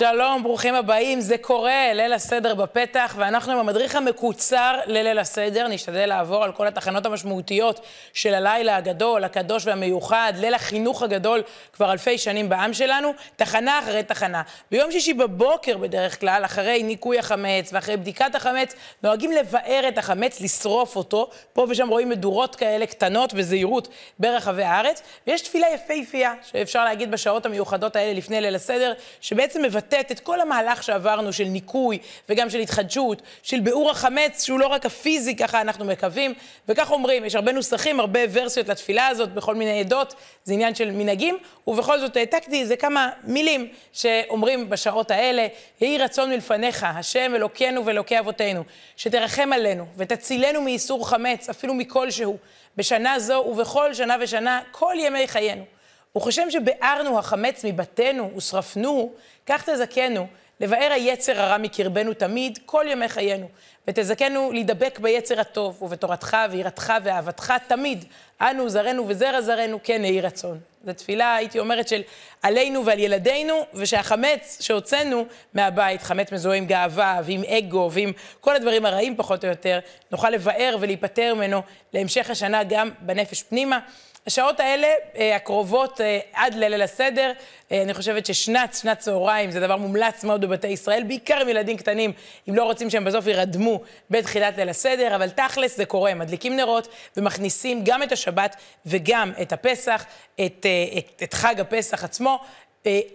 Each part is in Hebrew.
שלום, ברוכים הבאים. זה קורה, ליל הסדר בפתח, ואנחנו עם המדריך המקוצר לליל הסדר. נשתדל לעבור על כל התחנות המשמעותיות של הלילה הגדול, הקדוש והמיוחד, ליל החינוך הגדול כבר אלפי שנים בעם שלנו, תחנה אחרי תחנה. ביום שישי בבוקר בדרך כלל, אחרי ניקוי החמץ ואחרי בדיקת החמץ, נוהגים לבאר את החמץ, לשרוף אותו. פה ושם רואים מדורות כאלה קטנות וזהירות ברחבי הארץ. ויש תפילה יפהפייה, שאפשר להגיד בשעות המיוחדות האלה לפני ליל הסדר, שבעצם מבטאת את כל המהלך שעברנו של ניקוי וגם של התחדשות, של ביעור החמץ, שהוא לא רק הפיזי, ככה אנחנו מקווים, וכך אומרים, יש הרבה נוסחים, הרבה ורסיות לתפילה הזאת בכל מיני עדות, זה עניין של מנהגים, ובכל זאת העתקתי איזה כמה מילים שאומרים בשעות האלה, יהי רצון מלפניך, השם אלוקינו ואלוקי אבותינו, שתרחם עלינו ותצילנו מאיסור חמץ, אפילו מכלשהו, בשנה זו ובכל שנה ושנה, כל ימי חיינו. וכשם שביערנו החמץ מבתינו ושרפנוהו, כך תזכנו לבאר היצר הרע מקרבנו תמיד, כל ימי חיינו. ותזכנו להידבק ביצר הטוב, ובתורתך ויראתך ואהבתך תמיד. אנו, זרענו וזרע זרענו, כן יהי רצון. זו תפילה, הייתי אומרת, של עלינו ועל ילדינו, ושהחמץ שהוצאנו מהבית, חמץ מזוהה עם גאווה ועם אגו ועם כל הדברים הרעים פחות או יותר, נוכל לבאר ולהיפטר ממנו להמשך השנה גם בנפש פנימה. השעות האלה, אה, הקרובות אה, עד לליל הסדר, אה, אני חושבת ששנת, שנת צהריים, זה דבר מומלץ מאוד בבתי ישראל, בעיקר עם ילדים קטנים, אם לא רוצים שהם בסוף ירדמו בתחילת ליל הסדר, אבל תכלס זה קורה, מדליקים נרות ומכניסים גם את השבת וגם את הפסח, את, את, את חג הפסח עצמו.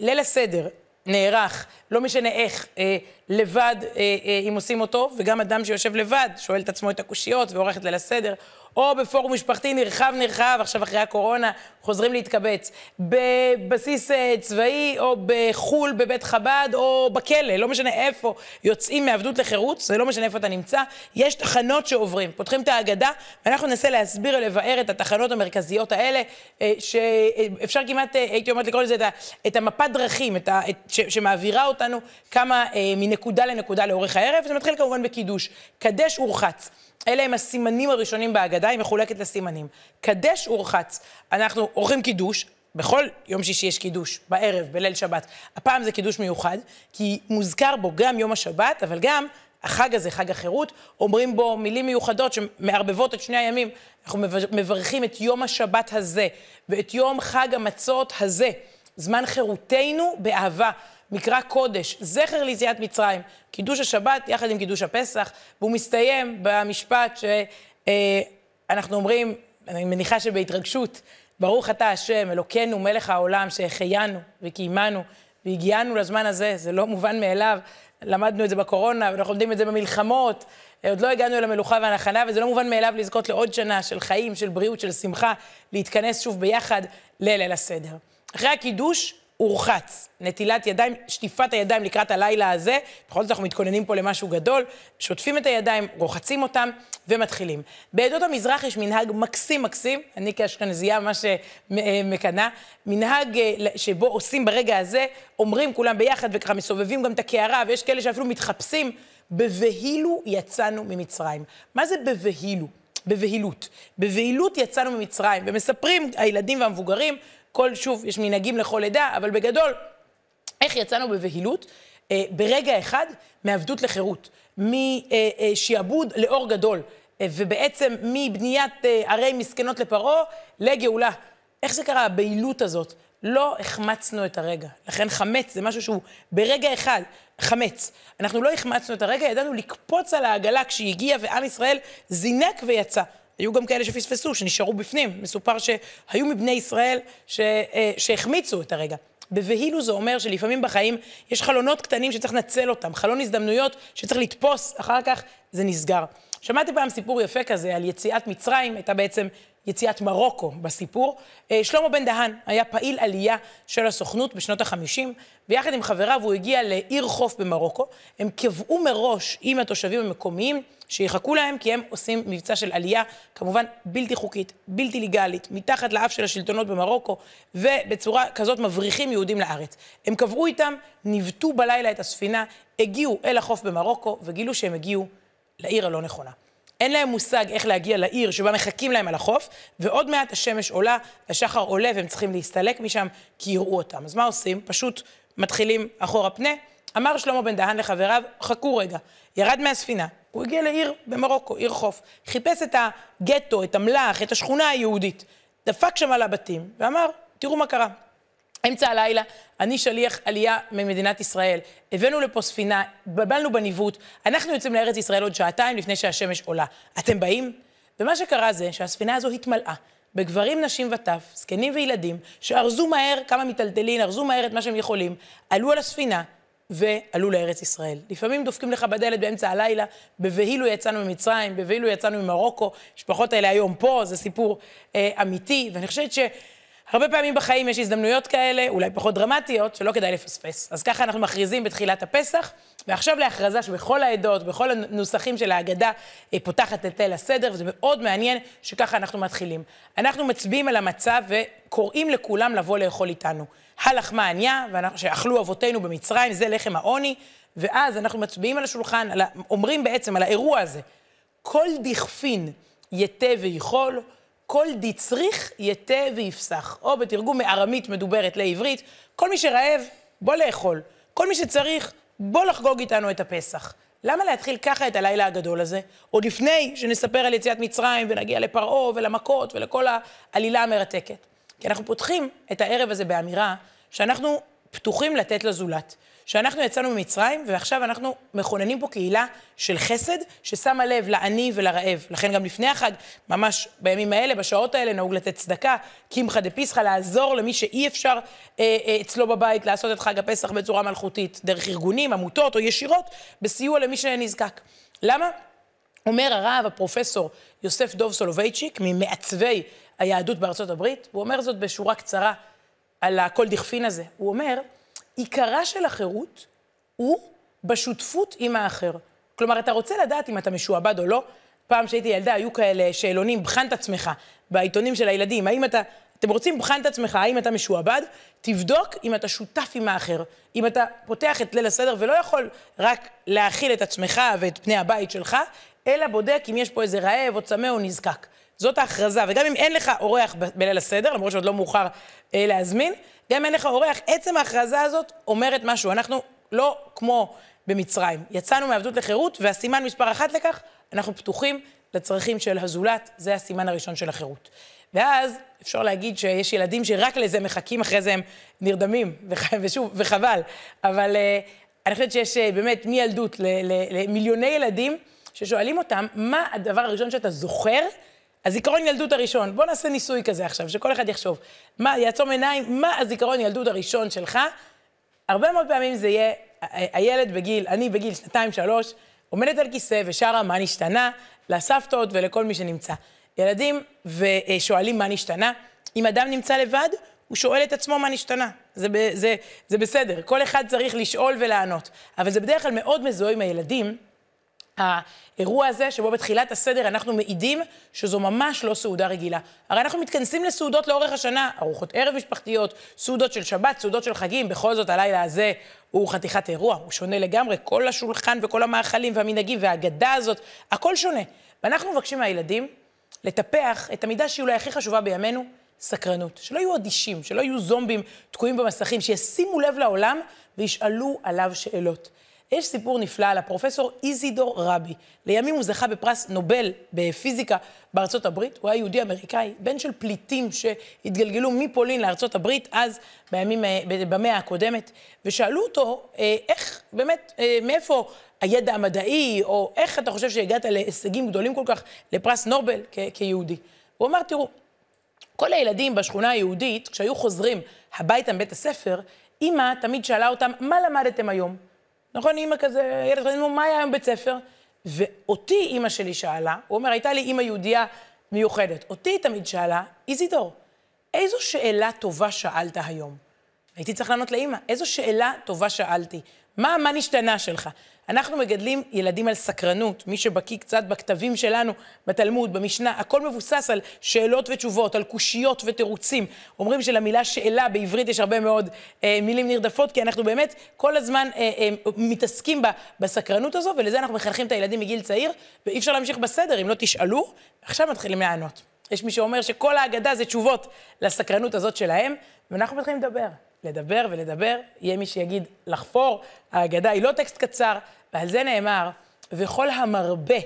ליל הסדר, נערך, לא משנה איך, אה, לבד, אה, אה, אם עושים אותו, וגם אדם שיושב לבד, שואל את עצמו את הקושיות ועורך את ליל הסדר, או בפורום משפחתי נרחב נרחב, עכשיו אחרי הקורונה חוזרים להתקבץ, בבסיס אה, צבאי, או בחו"ל, בבית חב"ד, או בכלא, לא משנה איפה, יוצאים מעבדות לחירות, זה לא משנה איפה אתה נמצא, יש תחנות שעוברים. פותחים את ההגדה, ואנחנו ננסה להסביר ולבאר את התחנות המרכזיות האלה, אה, שאפשר כמעט, אה, הייתי אומרת לקרוא לזה, את המפת דרכים, את ה, את, ש, שמעבירה אותנו כמה מנקודה לנקודה לאורך הערב, וזה מתחיל כמובן בקידוש. קדש ורחץ. אלה הם הסימנים הראשונים בהגדה, היא מחולקת לסימנים. קדש ורחץ. אנחנו עורכים קידוש, בכל יום שישי יש קידוש, בערב, בליל שבת. הפעם זה קידוש מיוחד, כי מוזכר בו גם יום השבת, אבל גם החג הזה, חג החירות, אומרים בו מילים מיוחדות שמערבבות את שני הימים. אנחנו מברכים את יום השבת הזה, ואת יום חג המצות הזה, זמן חירותנו באהבה. מקרא קודש, זכר ליציאת מצרים, קידוש השבת יחד עם קידוש הפסח, והוא מסתיים במשפט שאנחנו אה, אומרים, אני מניחה שבהתרגשות, ברוך אתה השם, אלוקינו, מלך העולם, שהחיינו וקיימנו והגיענו לזמן הזה, זה לא מובן מאליו. למדנו את זה בקורונה, ואנחנו לומדים את זה במלחמות, עוד לא הגענו אל המלוכה והנחנה, וזה לא מובן מאליו לזכות לעוד שנה של חיים, של בריאות, של שמחה, להתכנס שוב ביחד לליל הסדר. אחרי הקידוש, הורחץ. נטילת ידיים, שטיפת הידיים לקראת הלילה הזה, בכל זאת אנחנו מתכוננים פה למשהו גדול, שוטפים את הידיים, רוחצים אותם ומתחילים. בעדות המזרח יש מנהג מקסים מקסים, אני כאשכנזייה ממש אה, מקנאה, מנהג אה, שבו עושים ברגע הזה, אומרים כולם ביחד וככה מסובבים גם את הקערה, ויש כאלה שאפילו מתחפשים, בבהילו יצאנו ממצרים. מה זה בבהילו? בבהילות. בבהילות יצאנו ממצרים, ומספרים הילדים והמבוגרים כל, שוב, יש מנהגים לכל עדה, אבל בגדול, איך יצאנו בבהילות? אה, ברגע אחד, מעבדות לחירות, משעבוד לאור גדול, אה, ובעצם מבניית אה, ערי מסכנות לפרעה לגאולה. איך זה קרה, הבהילות הזאת? לא החמצנו את הרגע. לכן חמץ זה משהו שהוא ברגע אחד, חמץ. אנחנו לא החמצנו את הרגע, ידענו לקפוץ על העגלה כשהיא הגיעה ועם ישראל זינק ויצא. היו גם כאלה שפספסו, שנשארו בפנים. מסופר שהיו מבני ישראל ש, אה, שהחמיצו את הרגע. בבהילו זה אומר שלפעמים בחיים יש חלונות קטנים שצריך לנצל אותם, חלון הזדמנויות שצריך לתפוס, אחר כך זה נסגר. שמעתי פעם סיפור יפה כזה על יציאת מצרים, הייתה בעצם יציאת מרוקו בסיפור. אה, שלמה בן דהן היה פעיל עלייה של הסוכנות בשנות ה-50, ויחד עם חבריו הוא הגיע לעיר חוף במרוקו. הם קבעו מראש עם התושבים המקומיים שיחכו להם, כי הם עושים מבצע של עלייה, כמובן בלתי חוקית, בלתי לגאלית, מתחת לאף של השלטונות במרוקו, ובצורה כזאת מבריחים יהודים לארץ. הם קבעו איתם, ניווטו בלילה את הספינה, הגיעו אל החוף במרוקו, וגילו שהם הגיעו לעיר הלא נכונה. אין להם מושג איך להגיע לעיר שבה מחכים להם על החוף, ועוד מעט השמש עולה, השחר עולה והם צריכים להסתלק משם כי יראו אותם. אז מה עושים? פשוט מתחילים אחורה פנה, אמר שלמה בן דהן לחבריו, חכו רגע. ירד מהספינה, הוא הגיע לעיר במרוקו, עיר חוף. חיפש את הגטו, את המלאך, את השכונה היהודית. דפק שם על הבתים, ואמר, תראו מה קרה. אמצע הלילה, אני שליח עלייה ממדינת ישראל. הבאנו לפה ספינה, התבלבלנו בניווט, אנחנו יוצאים לארץ ישראל עוד שעתיים לפני שהשמש עולה. אתם באים? ומה שקרה זה שהספינה הזו התמלאה בגברים, נשים וטף, זקנים וילדים, שארזו מהר כמה מיטלטלין, ארזו מהר את מה שהם יכולים, עלו על הספינה ועלו לארץ ישראל. לפעמים דופקים לך בדלת באמצע הלילה, בבהילו יצאנו ממצרים, בבהילו יצאנו ממרוקו, המשפחות האלה היום פה, זה סיפור אה, אמיתי, ואני חושבת ש... הרבה פעמים בחיים יש הזדמנויות כאלה, אולי פחות דרמטיות, שלא כדאי לפספס. אז ככה אנחנו מכריזים בתחילת הפסח, ועכשיו להכרזה שבכל העדות, בכל הנוסחים של ההגדה, אה, פותחת את ליל הסדר, וזה מאוד מעניין שככה אנחנו מתחילים. אנחנו מצביעים על המצב וקוראים לכולם לבוא לאכול איתנו. הלחמה עניה, שאכלו אבותינו במצרים, זה לחם העוני, ואז אנחנו מצביעים על השולחן, על, אומרים בעצם על האירוע הזה, כל דכפין יתה ויכול, כל דצריך יתה ויפסח. או בתרגום מארמית מדוברת לעברית, כל מי שרעב, בוא לאכול. כל מי שצריך, בוא לחגוג איתנו את הפסח. למה להתחיל ככה את הלילה הגדול הזה? עוד לפני שנספר על יציאת מצרים ונגיע לפרעה ולמכות ולכל העלילה המרתקת. כי אנחנו פותחים את הערב הזה באמירה שאנחנו פתוחים לתת לזולת. שאנחנו יצאנו ממצרים, ועכשיו אנחנו מכוננים פה קהילה של חסד, ששמה לב לעני ולרעב. לכן גם לפני החג, ממש בימים האלה, בשעות האלה, נהוג לתת צדקה, קמחא דפסחא, לעזור למי שאי אפשר אה, אה, אצלו בבית לעשות את חג הפסח בצורה מלכותית, דרך ארגונים, עמותות או ישירות, בסיוע למי שנזקק. למה? אומר הרב, הפרופסור יוסף דוב סולובייצ'יק, ממעצבי היהדות בארצות הברית, הוא אומר זאת בשורה קצרה על הכל דכפין הזה. הוא אומר, עיקרה של החירות הוא בשותפות עם האחר. כלומר, אתה רוצה לדעת אם אתה משועבד או לא. פעם שהייתי ילדה, היו כאלה שאלונים, בחן את עצמך, בעיתונים של הילדים. האם אתה, אתם רוצים, בחן את עצמך, האם אתה משועבד? תבדוק אם אתה שותף עם האחר. אם אתה פותח את ליל הסדר ולא יכול רק להאכיל את עצמך ואת פני הבית שלך, אלא בודק אם יש פה איזה רעב או צמא או נזקק. זאת ההכרזה, וגם אם אין לך אורח בליל הסדר, למרות שעוד לא מאוחר אה, להזמין, גם אם אין לך אורח, עצם ההכרזה הזאת אומרת משהו. אנחנו לא כמו במצרים. יצאנו מעבדות לחירות, והסימן מספר אחת לכך, אנחנו פתוחים לצרכים של הזולת, זה הסימן הראשון של החירות. ואז אפשר להגיד שיש ילדים שרק לזה מחכים, אחרי זה הם נרדמים, ושוב, וחבל. אבל uh, אני חושבת שיש uh, באמת מילדות למיליוני ילדים ששואלים אותם, מה הדבר הראשון שאתה זוכר הזיכרון ילדות הראשון, בוא נעשה ניסוי כזה עכשיו, שכל אחד יחשוב. מה, יעצום עיניים, מה הזיכרון ילדות הראשון שלך? הרבה מאוד פעמים זה יהיה הילד בגיל, אני בגיל שנתיים, שלוש, עומדת על כיסא ושרה מה נשתנה לסבתות ולכל מי שנמצא. ילדים ושואלים מה נשתנה. אם אדם נמצא לבד, הוא שואל את עצמו מה נשתנה. זה, זה, זה בסדר, כל אחד צריך לשאול ולענות. אבל זה בדרך כלל מאוד מזוהה עם הילדים, האירוע הזה, שבו בתחילת הסדר אנחנו מעידים שזו ממש לא סעודה רגילה. הרי אנחנו מתכנסים לסעודות לאורך השנה, ארוחות ערב משפחתיות, סעודות של שבת, סעודות של חגים, בכל זאת הלילה הזה הוא חתיכת אירוע, הוא שונה לגמרי, כל השולחן וכל המאכלים והמנהגים והאגדה הזאת, הכל שונה. ואנחנו מבקשים מהילדים לטפח את המידה שהיא אולי הכי חשובה בימינו, סקרנות. שלא יהיו אדישים, שלא יהיו זומבים תקועים במסכים, שישימו לב לעולם וישאלו עליו שאלות. יש סיפור נפלא על הפרופסור איזידור רבי. לימים הוא זכה בפרס נובל בפיזיקה בארצות הברית. הוא היה יהודי אמריקאי, בן של פליטים שהתגלגלו מפולין לארצות הברית, אז בימים, אה, במאה הקודמת, ושאלו אותו, אה, איך, באמת, אה, מאיפה הידע המדעי, או איך אתה חושב שהגעת להישגים גדולים כל כך לפרס נובל כיהודי? הוא אמר, תראו, כל הילדים בשכונה היהודית, כשהיו חוזרים הביתה מבית הספר, אימא תמיד שאלה אותם, מה למדתם היום? נכון, אימא כזה, ילד כזה, מה היה היום בית ספר? ואותי אימא שלי שאלה, הוא אומר, הייתה לי אימא יהודייה מיוחדת. אותי תמיד שאלה, איזידור, איזו שאלה טובה שאלת היום? הייתי צריך לענות לאימא, איזו שאלה טובה שאלתי? מה, מה נשתנה שלך? אנחנו מגדלים ילדים על סקרנות, מי שבקיא קצת בכתבים שלנו, בתלמוד, במשנה, הכל מבוסס על שאלות ותשובות, על קושיות ותירוצים. אומרים שלמילה שאלה בעברית יש הרבה מאוד אה, מילים נרדפות, כי אנחנו באמת כל הזמן אה, אה, מתעסקים בה, בסקרנות הזו, ולזה אנחנו מחנכים את הילדים מגיל צעיר, ואי אפשר להמשיך בסדר אם לא תשאלו. עכשיו מתחילים לענות. יש מי שאומר שכל ההגדה זה תשובות לסקרנות הזאת שלהם, ואנחנו מתחילים לדבר. לדבר ולדבר, יהיה מי שיגיד לחפור, ההגדה היא לא טקסט קצר, ועל זה נאמר, וכל המרבה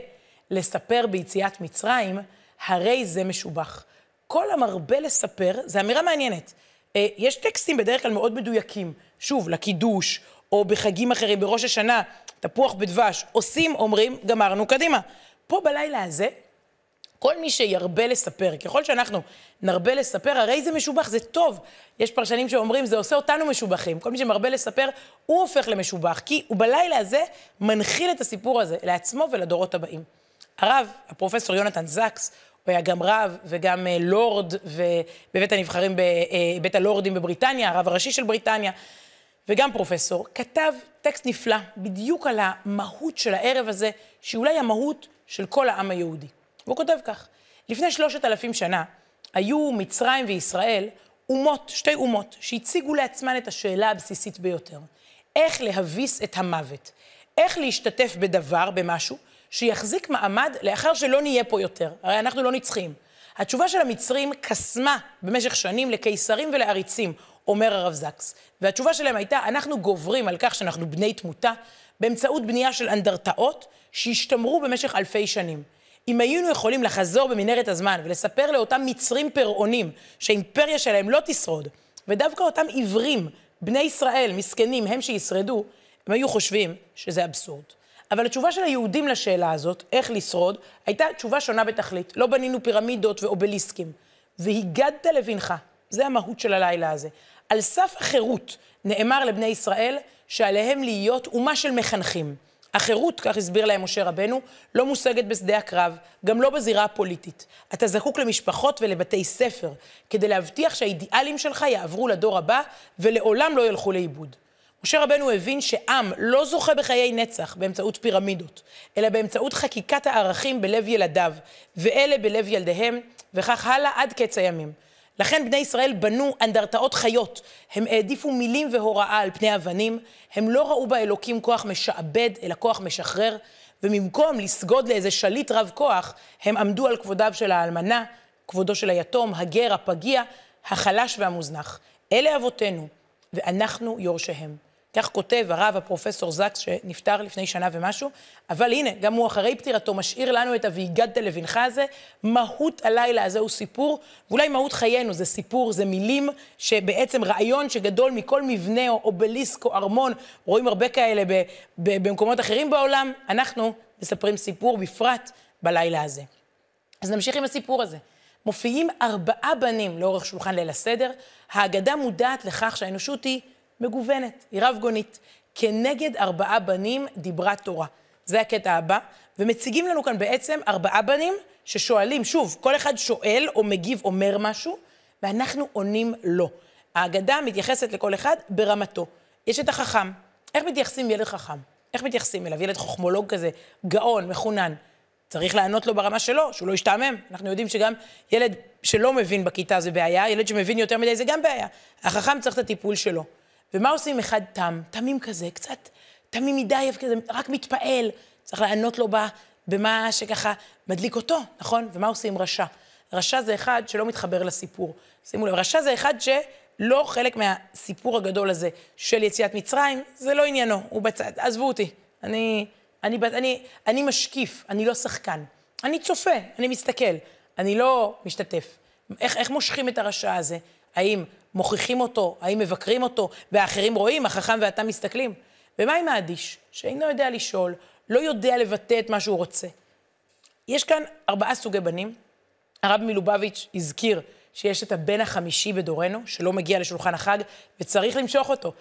לספר ביציאת מצרים, הרי זה משובח. כל המרבה לספר, זו אמירה מעניינת. אה, יש טקסטים בדרך כלל מאוד מדויקים, שוב, לקידוש, או בחגים אחרים, בראש השנה, תפוח בדבש, עושים, אומרים, גמרנו, קדימה. פה בלילה הזה, כל מי שירבה לספר, ככל שאנחנו נרבה לספר, הרי זה משובח, זה טוב. יש פרשנים שאומרים, זה עושה אותנו משובחים. כל מי שמרבה לספר, הוא הופך למשובח, כי הוא בלילה הזה מנחיל את הסיפור הזה לעצמו ולדורות הבאים. הרב, הפרופסור יונתן זקס, הוא היה גם רב וגם אה, לורד בבית הנבחרים, בבית אה, הלורדים בבריטניה, הרב הראשי של בריטניה, וגם פרופסור, כתב טקסט נפלא בדיוק על המהות של הערב הזה, שהיא אולי המהות של כל העם היהודי. והוא כותב כך: לפני שלושת אלפים שנה היו מצרים וישראל אומות, שתי אומות, שהציגו לעצמן את השאלה הבסיסית ביותר. איך להביס את המוות? איך להשתתף בדבר, במשהו, שיחזיק מעמד לאחר שלא נהיה פה יותר. הרי אנחנו לא נצחיים. התשובה של המצרים קסמה במשך שנים לקיסרים ולעריצים, אומר הרב זקס. והתשובה שלהם הייתה, אנחנו גוברים על כך שאנחנו בני תמותה באמצעות בנייה של אנדרטאות שהשתמרו במשך אלפי שנים. אם היינו יכולים לחזור במנהרת הזמן ולספר לאותם מצרים פרעונים שהאימפריה שלהם לא תשרוד, ודווקא אותם עיוורים, בני ישראל, מסכנים, הם שישרדו, הם היו חושבים שזה אבסורד. אבל התשובה של היהודים לשאלה הזאת, איך לשרוד, הייתה תשובה שונה בתכלית. לא בנינו פירמידות ואובליסקים. והגדת לבנך, זה המהות של הלילה הזה. על סף החירות נאמר לבני ישראל שעליהם להיות אומה של מחנכים. החירות, כך הסביר להם משה רבנו, לא מושגת בשדה הקרב, גם לא בזירה הפוליטית. אתה זקוק למשפחות ולבתי ספר, כדי להבטיח שהאידיאלים שלך יעברו לדור הבא ולעולם לא ילכו לאיבוד. משה רבנו הבין שעם לא זוכה בחיי נצח באמצעות פירמידות, אלא באמצעות חקיקת הערכים בלב ילדיו, ואלה בלב ילדיהם, וכך הלאה עד קץ הימים. לכן בני ישראל בנו אנדרטאות חיות. הם העדיפו מילים והוראה על פני אבנים, הם לא ראו באלוקים כוח משעבד, אלא כוח משחרר, ובמקום לסגוד לאיזה שליט רב כוח, הם עמדו על כבודיו של האלמנה, כבודו של היתום, הגר, הפגיע, החלש והמוזנח. אלה אבותינו, ואנחנו יורשיהם. כך כותב הרב הפרופסור זקס, שנפטר לפני שנה ומשהו, אבל הנה, גם הוא אחרי פטירתו משאיר לנו את ה"ויגדת לבנך" הזה. מהות הלילה הזה הוא סיפור, ואולי מהות חיינו זה סיפור, זה מילים, שבעצם רעיון שגדול מכל מבנה או אובליסק או ארמון, רואים הרבה כאלה ב- ב- במקומות אחרים בעולם, אנחנו מספרים סיפור בפרט בלילה הזה. אז נמשיך עם הסיפור הזה. מופיעים ארבעה בנים לאורך שולחן ליל הסדר. ההגדה מודעת לכך שהאנושות היא מגוונת, היא רב-גונית. כנגד ארבעה בנים דיברה תורה. זה הקטע הבא, ומציגים לנו כאן בעצם ארבעה בנים ששואלים, שוב, כל אחד שואל או מגיב, אומר משהו, ואנחנו עונים לו. ההגדה מתייחסת לכל אחד ברמתו. יש את החכם. איך מתייחסים ילד חכם? איך מתייחסים אליו? ילד חוכמולוג כזה, גאון, מחונן. צריך לענות לו ברמה שלו, שהוא לא ישתעמם. אנחנו יודעים שגם ילד שלא מבין בכיתה זה בעיה, ילד שמבין יותר מדי זה גם בעיה. החכם צריך את הטיפול שלו. ומה עושים עם אחד תם, תמים כזה, קצת תמים מדי, כזה, רק מתפעל, צריך לענות לו בה, במה שככה מדליק אותו, נכון? ומה עושים עם רשע? רשע זה אחד שלא מתחבר לסיפור. שימו לב, רשע זה אחד שלא חלק מהסיפור הגדול הזה של יציאת מצרים, זה לא עניינו, הוא בצד, עזבו אותי. אני, אני, אני, אני משקיף, אני לא שחקן. אני צופה, אני מסתכל, אני לא משתתף. איך, איך מושכים את הרשע הזה? האם מוכיחים אותו, האם מבקרים אותו, והאחרים רואים, החכם ואתה מסתכלים. ומה עם האדיש, שאינו יודע לשאול, לא יודע לבטא את מה שהוא רוצה? יש כאן ארבעה סוגי בנים. הרב מלובביץ' הזכיר שיש את הבן החמישי בדורנו, שלא מגיע לשולחן החג, וצריך למשוך אותו.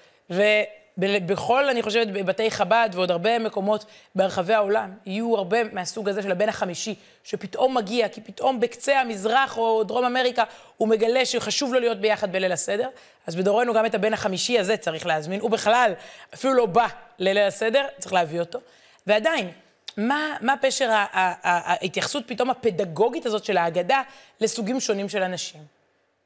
בכל, אני חושבת, בבתי חב"ד ועוד הרבה מקומות ברחבי העולם, יהיו הרבה מהסוג הזה של הבן החמישי, שפתאום מגיע, כי פתאום בקצה המזרח או דרום אמריקה הוא מגלה שחשוב לו להיות ביחד בליל הסדר. אז בדורנו גם את הבן החמישי הזה צריך להזמין. הוא בכלל אפילו לא בא לליל הסדר, צריך להביא אותו. ועדיין, מה, מה פשר ההתייחסות פתאום הפדגוגית הזאת של ההגדה לסוגים שונים של אנשים?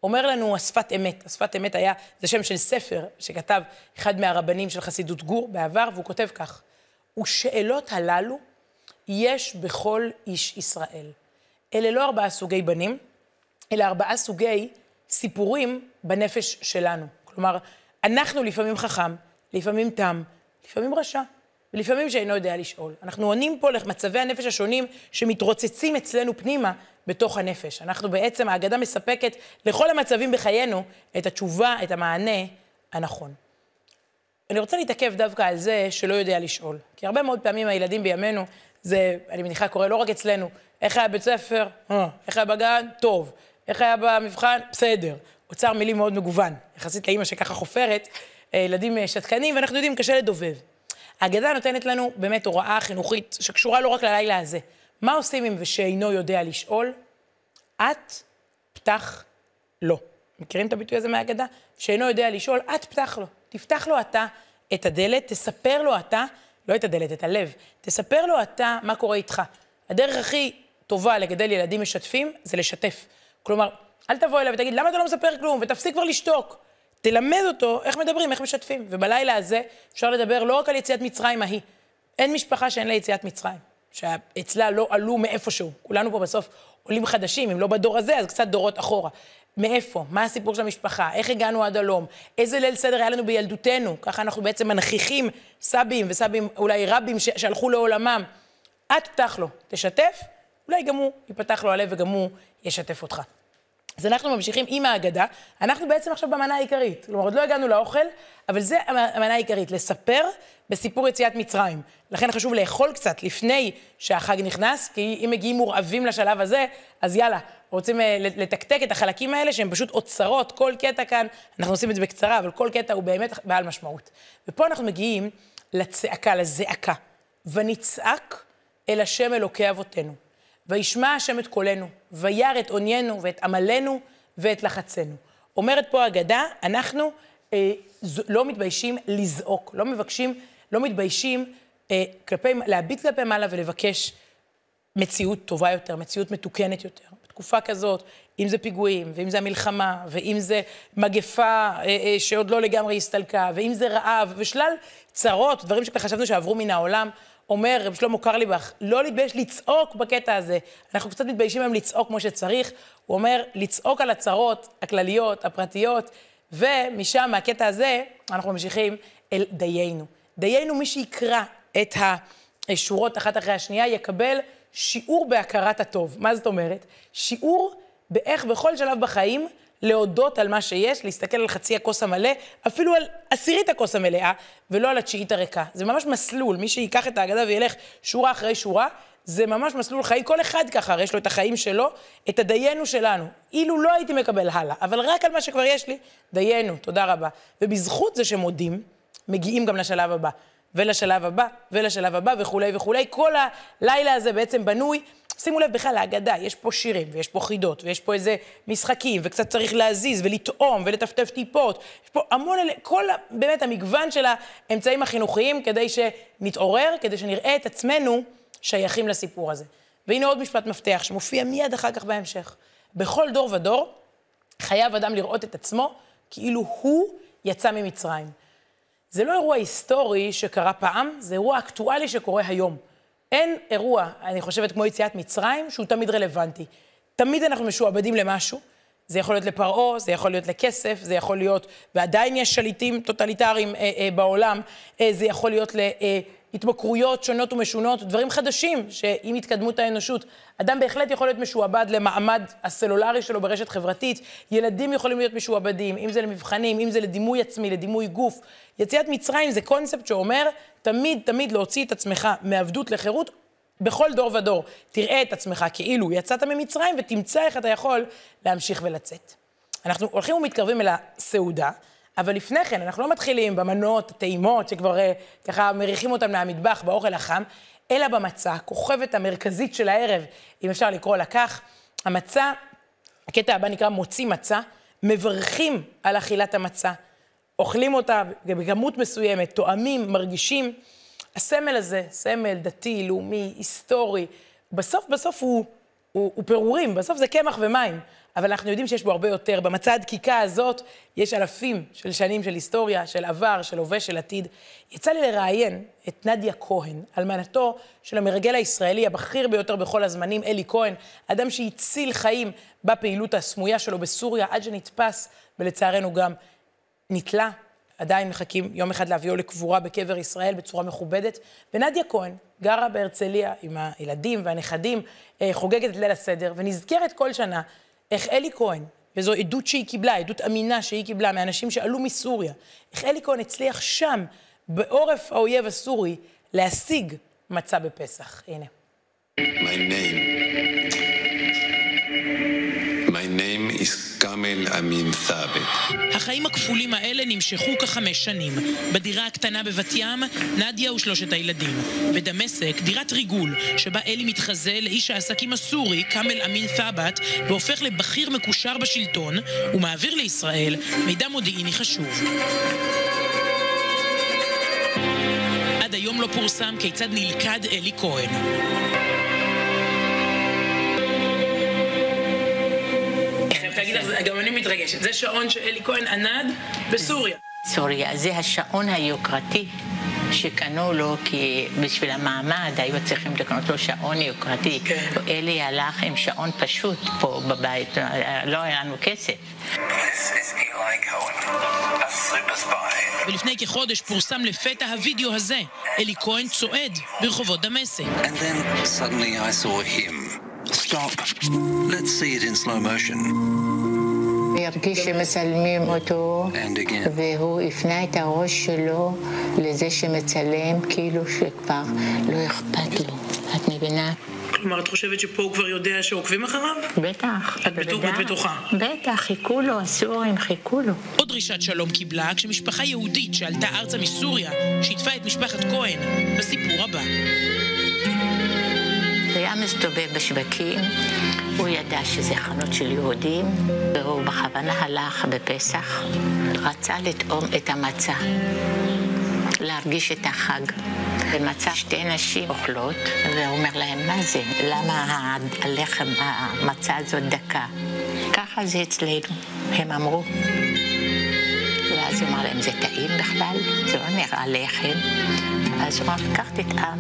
אומר לנו השפת אמת. השפת אמת היה, זה שם של ספר שכתב אחד מהרבנים של חסידות גור בעבר, והוא כותב כך: ושאלות הללו יש בכל איש ישראל. אלה לא ארבעה סוגי בנים, אלה ארבעה סוגי סיפורים בנפש שלנו. כלומר, אנחנו לפעמים חכם, לפעמים תם, לפעמים רשע, ולפעמים שאינו יודע לשאול. אנחנו עונים פה למצבי הנפש השונים שמתרוצצים אצלנו פנימה בתוך הנפש. אנחנו בעצם, ההגדה מספקת לכל המצבים בחיינו את התשובה, את המענה הנכון. אני רוצה להתעכב דווקא על זה שלא יודע לשאול. כי הרבה מאוד פעמים הילדים בימינו, זה, אני מניחה, קורה לא רק אצלנו, איך היה בית ספר? אה, איך היה בגן? טוב. איך היה במבחן? בסדר. אוצר מילים מאוד מגוון, יחסית לאימא שככה חופרת, אה, ילדים אה, שתקנים, ואנחנו יודעים, קשה לדובב. ההגדה נותנת לנו באמת הוראה חינוכית שקשורה לא רק ללילה הזה. מה עושים עם ושאינו יודע לשאול? את פתח לו. מכירים את הביטוי הזה מההגדה? שאינו יודע לשאול, את פתח לו. תפתח לו אתה את הדלת, תספר לו אתה, לא את הדלת, את הלב, תספר לו אתה מה קורה איתך. הדרך הכי טובה לגדל ילדים משתפים זה לשתף. כלומר, אל תבוא אליו ותגיד, למה אתה לא מספר כלום? ותפסיק כבר לשתוק. תלמד אותו איך מדברים, איך משתפים. ובלילה הזה אפשר לדבר לא רק על יציאת מצרים ההיא. אין משפחה שאין לה יציאת מצרים, שאצלה לא עלו מאיפשהו. כולנו פה בסוף עולים חדשים, אם לא בדור הזה, אז קצת דורות אחורה. מאיפה? מה הסיפור של המשפחה? איך הגענו עד הלום? איזה ליל סדר היה לנו בילדותנו? ככה אנחנו בעצם מנכיחים סבים וסבים, אולי רבים שהלכו לעולמם. את פתח לו, תשתף, אולי גם הוא ייפתח לו הלב וגם הוא ישתף אותך. אז אנחנו ממשיכים עם ההגדה, אנחנו בעצם עכשיו במנה העיקרית. כלומר, עוד לא הגענו לאוכל, אבל זה המנה העיקרית, לספר בסיפור יציאת מצרים. לכן חשוב לאכול קצת לפני שהחג נכנס, כי אם מגיעים מורעבים לשלב הזה, אז יאללה, רוצים אה, לתקתק את החלקים האלה, שהם פשוט אוצרות, כל קטע כאן, אנחנו עושים את זה בקצרה, אבל כל קטע הוא באמת בעל משמעות. ופה אנחנו מגיעים לצעקה, לזעקה. ונצעק אל השם אלוקי אבותינו. וישמע השם את קולנו, וירא את עוניינו ואת עמלנו ואת לחצנו. אומרת פה הגדה, אנחנו אה, לא מתביישים לזעוק, לא מבקשים, לא מתביישים אה, כלפי, להביט כלפי מעלה ולבקש מציאות טובה יותר, מציאות מתוקנת יותר. בתקופה כזאת, אם זה פיגועים, ואם זה המלחמה, ואם זה מגפה אה, אה, שעוד לא לגמרי הסתלקה, ואם זה רעב, ושלל צרות, דברים שחשבנו שעברו מן העולם, אומר רב שלמה קרליבך, לא להתבייש לצעוק בקטע הזה. אנחנו קצת מתביישים היום לצעוק כמו שצריך. הוא אומר, לצעוק על הצרות הכלליות, הפרטיות, ומשם, מהקטע הזה, אנחנו ממשיכים אל דיינו. דיינו, מי שיקרא את השורות אחת אחרי השנייה, יקבל שיעור בהכרת הטוב. מה זאת אומרת? שיעור באיך בכל שלב בחיים להודות על מה שיש, להסתכל על חצי הכוס המלא, אפילו על עשירית הכוס המלאה, ולא על התשיעית הריקה. זה ממש מסלול, מי שייקח את ההגדה וילך שורה אחרי שורה, זה ממש מסלול חיים, כל אחד ככה, יש לו את החיים שלו, את הדיינו שלנו. אילו לא הייתי מקבל הלאה, אבל רק על מה שכבר יש לי, דיינו, תודה רבה. ובזכות זה שמודים, מגיעים גם לשלב הבא. ולשלב הבא, ולשלב הבא, וכולי וכולי. כל הלילה הזה בעצם בנוי שימו לב בכלל להגדה, יש פה שירים, ויש פה חידות, ויש פה איזה משחקים, וקצת צריך להזיז, ולטעום, ולטפטף טיפות. יש פה המון, כל באמת המגוון של האמצעים החינוכיים, כדי שנתעורר, כדי שנראה את עצמנו שייכים לסיפור הזה. והנה עוד משפט מפתח, שמופיע מיד אחר כך בהמשך. בכל דור ודור חייב אדם לראות את עצמו כאילו הוא יצא ממצרים. זה לא אירוע היסטורי שקרה פעם, זה אירוע אקטואלי שקורה היום. אין אירוע, אני חושבת, כמו יציאת מצרים, שהוא תמיד רלוונטי. תמיד אנחנו משועבדים למשהו. זה יכול להיות לפרעה, זה יכול להיות לכסף, זה יכול להיות, ועדיין יש שליטים טוטליטריים אה, אה, בעולם, אה, זה יכול להיות להתמכרויות שונות ומשונות, דברים חדשים שעם התקדמות האנושות, אדם בהחלט יכול להיות משועבד למעמד הסלולרי שלו ברשת חברתית, ילדים יכולים להיות משועבדים, אם זה למבחנים, אם זה לדימוי עצמי, לדימוי גוף. יציאת מצרים זה קונספט שאומר, תמיד, תמיד להוציא את עצמך מעבדות לחירות, בכל דור ודור. תראה את עצמך כאילו יצאת ממצרים ותמצא איך אתה יכול להמשיך ולצאת. אנחנו הולכים ומתקרבים אל הסעודה, אבל לפני כן, אנחנו לא מתחילים במנות, הטעימות, שכבר uh, ככה מריחים אותם מהמטבח באוכל החם, אלא במצה, הכוכבת המרכזית של הערב, אם אפשר לקרוא לה כך. המצה, הקטע הבא נקרא מוציא מצה, מברכים על אכילת המצה. אוכלים אותה בכמות מסוימת, תואמים, מרגישים. הסמל הזה, סמל דתי, לאומי, היסטורי, בסוף בסוף הוא, הוא, הוא פירורים, בסוף זה קמח ומים. אבל אנחנו יודעים שיש בו הרבה יותר. במצע הדקיקה הזאת יש אלפים של שנים של היסטוריה, של עבר, של הווה, של עתיד. יצא לי לראיין את נדיה כהן, אלמנתו של המרגל הישראלי הבכיר ביותר בכל הזמנים, אלי כהן, אדם שהציל חיים בפעילות הסמויה שלו בסוריה, עד שנתפס, ולצערנו גם נתלה. עדיין מחכים יום אחד להביאו לקבורה בקבר ישראל בצורה מכובדת. ונדיה כהן גרה בהרצליה עם הילדים והנכדים, אה, חוגגת את ליל הסדר, ונזכרת כל שנה איך אלי כהן, וזו עדות שהיא קיבלה, עדות אמינה שהיא קיבלה מאנשים שעלו מסוריה, איך אלי כהן הצליח שם, בעורף האויב הסורי, להשיג מצה בפסח. הנה. My name. כאמל אמין ת'אבת. החיים הכפולים האלה נמשכו כחמש שנים. בדירה הקטנה בבת ים, נדיה ושלושת הילדים. בדמשק, דירת ריגול, שבה אלי מתחזה לאיש העסקים הסורי, כאמל אמין ת'אבת, והופך לבכיר מקושר בשלטון, ומעביר לישראל מידע מודיעיני חשוב. עד היום לא פורסם כיצד נלכד אלי כהן. גם אני מתרגשת. זה שעון שאלי כהן ענד בסוריה. סוריה, זה השעון היוקרתי שקנו לו, כי בשביל המעמד היו צריכים לקנות לו שעון יוקרתי. כן. אלי הלך עם שעון פשוט פה בבית, לא היה לנו כסף. ולפני כחודש פורסם לפתע הווידאו הזה, אלי כהן צועד ברחובות דמשק. Stop. Let's see it in slow motion. הרגיש שמצלמים אותו, והוא הפנה את הראש שלו לזה שמצלם, כאילו שכבר לא אכפת לו. את מבינה? כלומר, את חושבת שפה הוא כבר יודע שעוקבים אחריו? בטח. את בטוחה? בטח, חיכו לו, הסורים חיכו לו. עוד דרישת שלום קיבלה כשמשפחה יהודית שעלתה ארצה מסוריה שיתפה את משפחת כהן בסיפור הבא. הוא היה מסתובב בשווקים, הוא ידע שזה חנות של יהודים, והוא בכוונה הלך בפסח, רצה לטעום את המצה, להרגיש את החג. ומצא שתי נשים אוכלות, והוא אומר להם, מה זה? למה הלחם, המצה הזאת דקה? ככה זה אצלנו, הם אמרו. ואז הוא אמר להם, זה טעים בכלל? זה לא נראה לחם. אז הוא אמר, קח תטעם.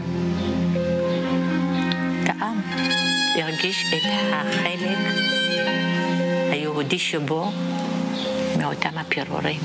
טעם, הרגיש את החלק היהודי שבו מאותם הפירורים.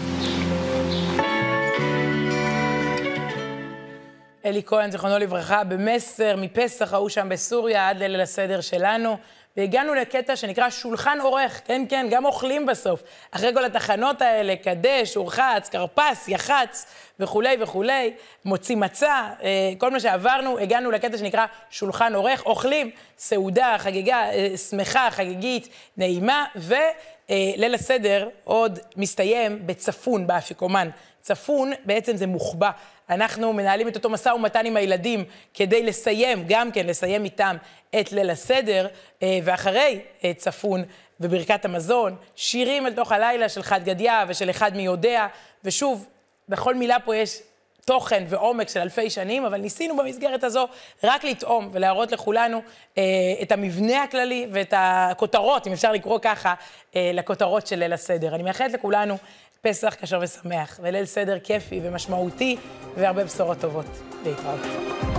אלי כהן, זיכרונו לברכה, במסר מפסח ההוא שם בסוריה עד לליל הסדר שלנו. והגענו לקטע שנקרא שולחן עורך, כן, כן, גם אוכלים בסוף. אחרי כל התחנות האלה, קדש, אורחץ, כרפס, יח"צ וכולי וכולי, מוציא מצה, אה, כל מה שעברנו, הגענו לקטע שנקרא שולחן עורך, אוכלים, סעודה, חגיגה, אה, שמחה, חגיגית, נעימה, וליל הסדר עוד מסתיים בצפון, באפיקומן. צפון בעצם זה מוחבא. אנחנו מנהלים את אותו משא ומתן עם הילדים כדי לסיים, גם כן לסיים איתם את ליל הסדר, אה, ואחרי אה, צפון וברכת המזון, שירים אל תוך הלילה של חד גדיא ושל אחד מי יודע, ושוב, בכל מילה פה יש תוכן ועומק של אלפי שנים, אבל ניסינו במסגרת הזו רק לטעום ולהראות לכולנו אה, את המבנה הכללי ואת הכותרות, אם אפשר לקרוא ככה, אה, לכותרות של ליל הסדר. אני מאחלת לכולנו פסח כשר ושמח, וליל סדר כיפי ומשמעותי, והרבה בשורות טובות. להתראות.